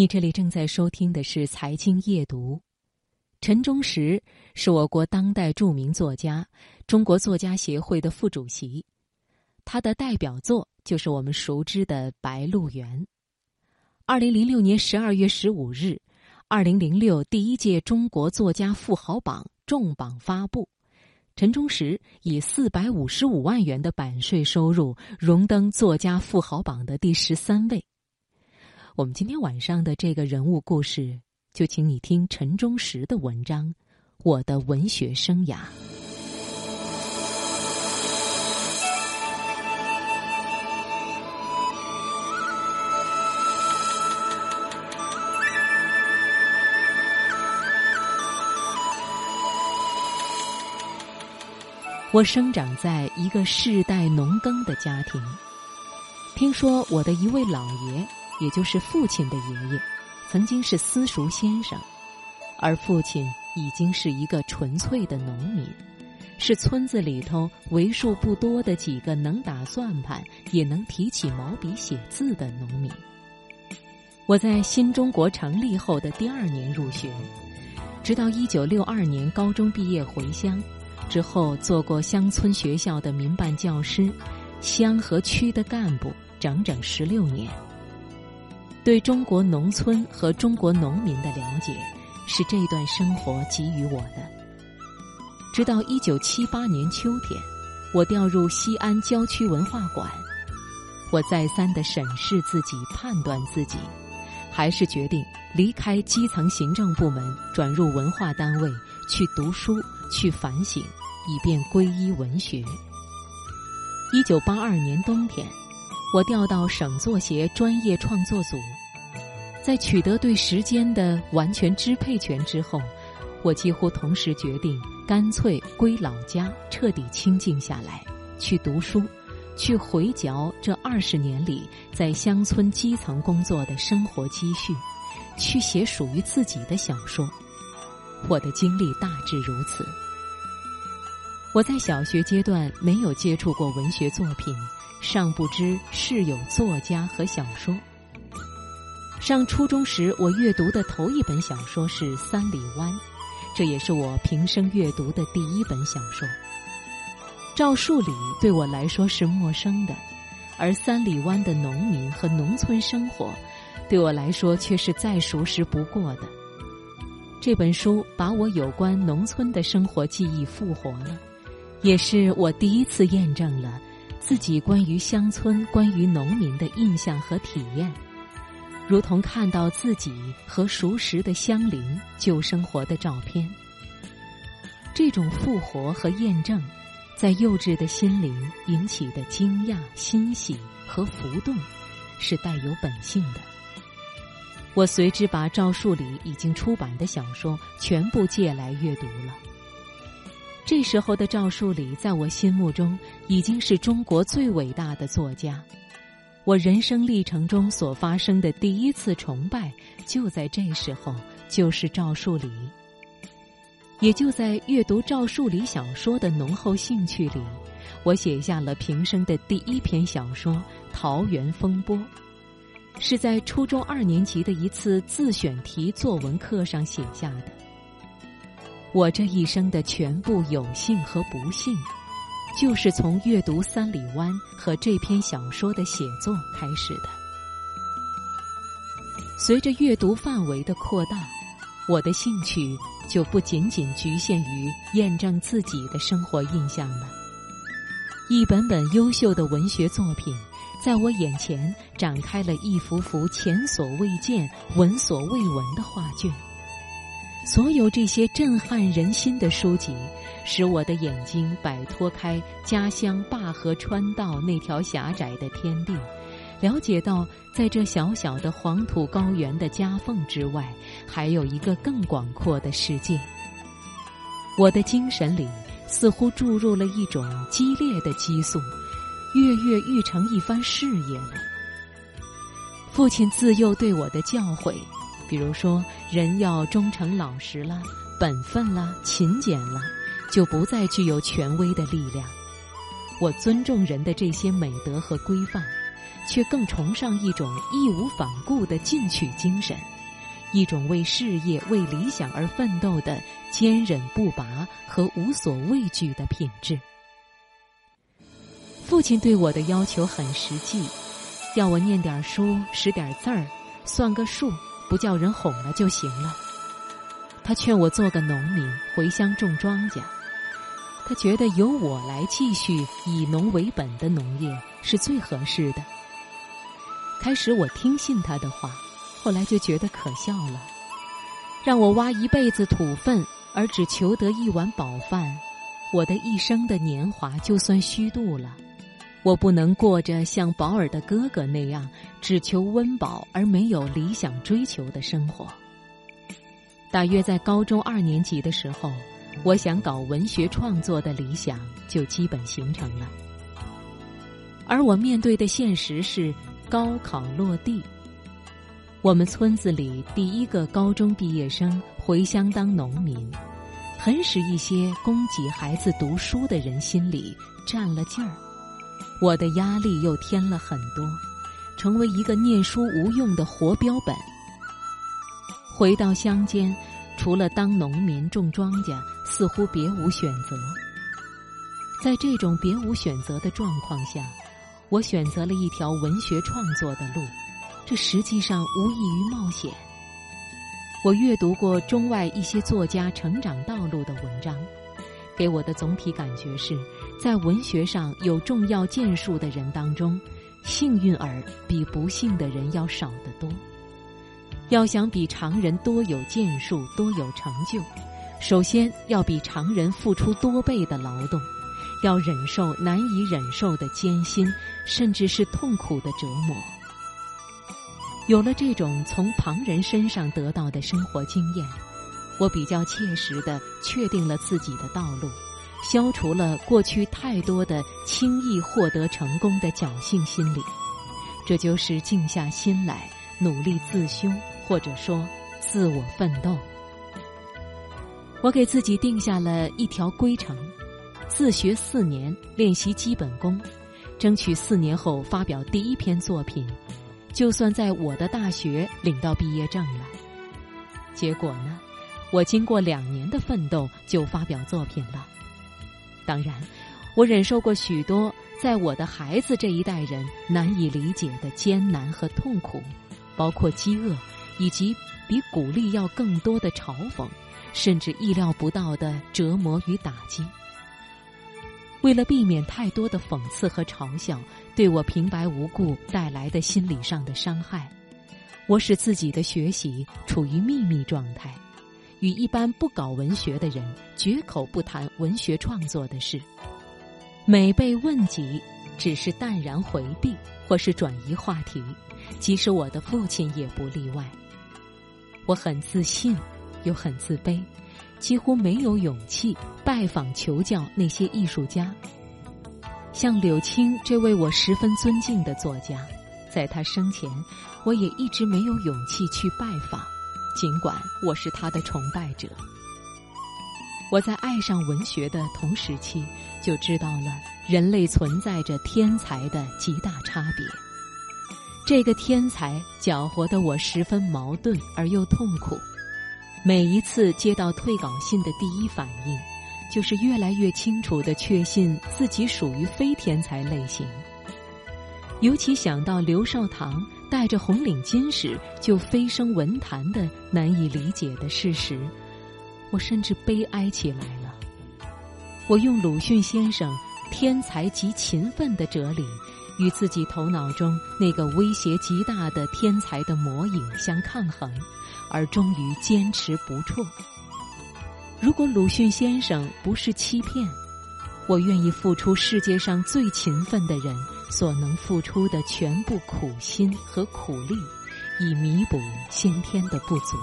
你这里正在收听的是《财经夜读》。陈忠实是我国当代著名作家，中国作家协会的副主席。他的代表作就是我们熟知的《白鹿原》。二零零六年十二月十五日，二零零六第一届中国作家富豪榜重磅发布，陈忠实以四百五十五万元的版税收入，荣登作家富豪榜的第十三位。我们今天晚上的这个人物故事，就请你听陈忠实的文章《我的文学生涯》。我生长在一个世代农耕的家庭，听说我的一位老爷。也就是父亲的爷爷，曾经是私塾先生，而父亲已经是一个纯粹的农民，是村子里头为数不多的几个能打算盘也能提起毛笔写字的农民。我在新中国成立后的第二年入学，直到一九六二年高中毕业回乡，之后做过乡村学校的民办教师，乡和区的干部，整整十六年。对中国农村和中国农民的了解，是这段生活给予我的。直到一九七八年秋天，我调入西安郊区文化馆，我再三的审视自己、判断自己，还是决定离开基层行政部门，转入文化单位去读书、去反省，以便皈依文学。一九八二年冬天。我调到省作协专业创作组，在取得对时间的完全支配权之后，我几乎同时决定干脆归老家，彻底清静下来，去读书，去回嚼这二十年里在乡村基层工作的生活积蓄，去写属于自己的小说。我的经历大致如此。我在小学阶段没有接触过文学作品。尚不知是有作家和小说。上初中时，我阅读的头一本小说是《三里湾》，这也是我平生阅读的第一本小说。赵树理对我来说是陌生的，而三里湾的农民和农村生活，对我来说却是再熟识不过的。这本书把我有关农村的生活记忆复活了，也是我第一次验证了。自己关于乡村、关于农民的印象和体验，如同看到自己和熟识的乡邻旧生活的照片。这种复活和验证，在幼稚的心灵引起的惊讶、欣喜和浮动，是带有本性的。我随之把赵树理已经出版的小说全部借来阅读了。这时候的赵树理，在我心目中已经是中国最伟大的作家。我人生历程中所发生的第一次崇拜，就在这时候，就是赵树理。也就在阅读赵树理小说的浓厚兴趣里，我写下了平生的第一篇小说《桃源风波》，是在初中二年级的一次自选题作文课上写下的。我这一生的全部有幸和不幸，就是从阅读《三里湾》和这篇小说的写作开始的。随着阅读范围的扩大，我的兴趣就不仅仅局限于验证自己的生活印象了。一本本优秀的文学作品，在我眼前展开了一幅幅前所未见、闻所未闻的画卷。所有这些震撼人心的书籍，使我的眼睛摆脱开家乡灞河川道那条狭窄的天地，了解到在这小小的黄土高原的夹缝之外，还有一个更广阔的世界。我的精神里似乎注入了一种激烈的激素，跃跃欲成一番事业了。父亲自幼对我的教诲。比如说，人要忠诚老实了，本分了，勤俭了，就不再具有权威的力量。我尊重人的这些美德和规范，却更崇尚一种义无反顾的进取精神，一种为事业、为理想而奋斗的坚忍不拔和无所畏惧的品质。父亲对我的要求很实际，要我念点书、识点字儿、算个数，不叫人哄了就行了。他劝我做个农民，回乡种庄稼。他觉得由我来继续以农为本的农业是最合适的。开始我听信他的话，后来就觉得可笑了。让我挖一辈子土粪，而只求得一碗饱饭，我的一生的年华就算虚度了。我不能过着像保尔的哥哥那样只求温饱而没有理想追求的生活。大约在高中二年级的时候。我想搞文学创作的理想就基本形成了，而我面对的现实是高考落地。我们村子里第一个高中毕业生回乡当农民，很使一些供给孩子读书的人心里占了劲儿。我的压力又添了很多，成为一个念书无用的活标本。回到乡间。除了当农民种庄稼，似乎别无选择。在这种别无选择的状况下，我选择了一条文学创作的路，这实际上无异于冒险。我阅读过中外一些作家成长道路的文章，给我的总体感觉是，在文学上有重要建树的人当中，幸运儿比不幸的人要少得多。要想比常人多有建树、多有成就，首先要比常人付出多倍的劳动，要忍受难以忍受的艰辛，甚至是痛苦的折磨。有了这种从旁人身上得到的生活经验，我比较切实的确定了自己的道路，消除了过去太多的轻易获得成功的侥幸心理。这就是静下心来，努力自修。或者说，自我奋斗。我给自己定下了一条规程：自学四年，练习基本功，争取四年后发表第一篇作品。就算在我的大学领到毕业证了。结果呢，我经过两年的奋斗就发表作品了。当然，我忍受过许多在我的孩子这一代人难以理解的艰难和痛苦，包括饥饿。以及比鼓励要更多的嘲讽，甚至意料不到的折磨与打击。为了避免太多的讽刺和嘲笑对我平白无故带来的心理上的伤害，我使自己的学习处于秘密状态，与一般不搞文学的人绝口不谈文学创作的事。每被问及，只是淡然回避或是转移话题，即使我的父亲也不例外。我很自信，又很自卑，几乎没有勇气拜访求教那些艺术家。像柳青这位我十分尊敬的作家，在他生前，我也一直没有勇气去拜访，尽管我是他的崇拜者。我在爱上文学的同时期，就知道了人类存在着天才的极大差别。这个天才搅和的我十分矛盾而又痛苦。每一次接到退稿信的第一反应，就是越来越清楚的确信自己属于非天才类型。尤其想到刘少棠戴着红领巾时就飞升文坛的难以理解的事实，我甚至悲哀起来了。我用鲁迅先生“天才及勤奋”的哲理。与自己头脑中那个威胁极大的天才的魔影相抗衡，而终于坚持不辍。如果鲁迅先生不是欺骗，我愿意付出世界上最勤奋的人所能付出的全部苦心和苦力，以弥补先天的不足。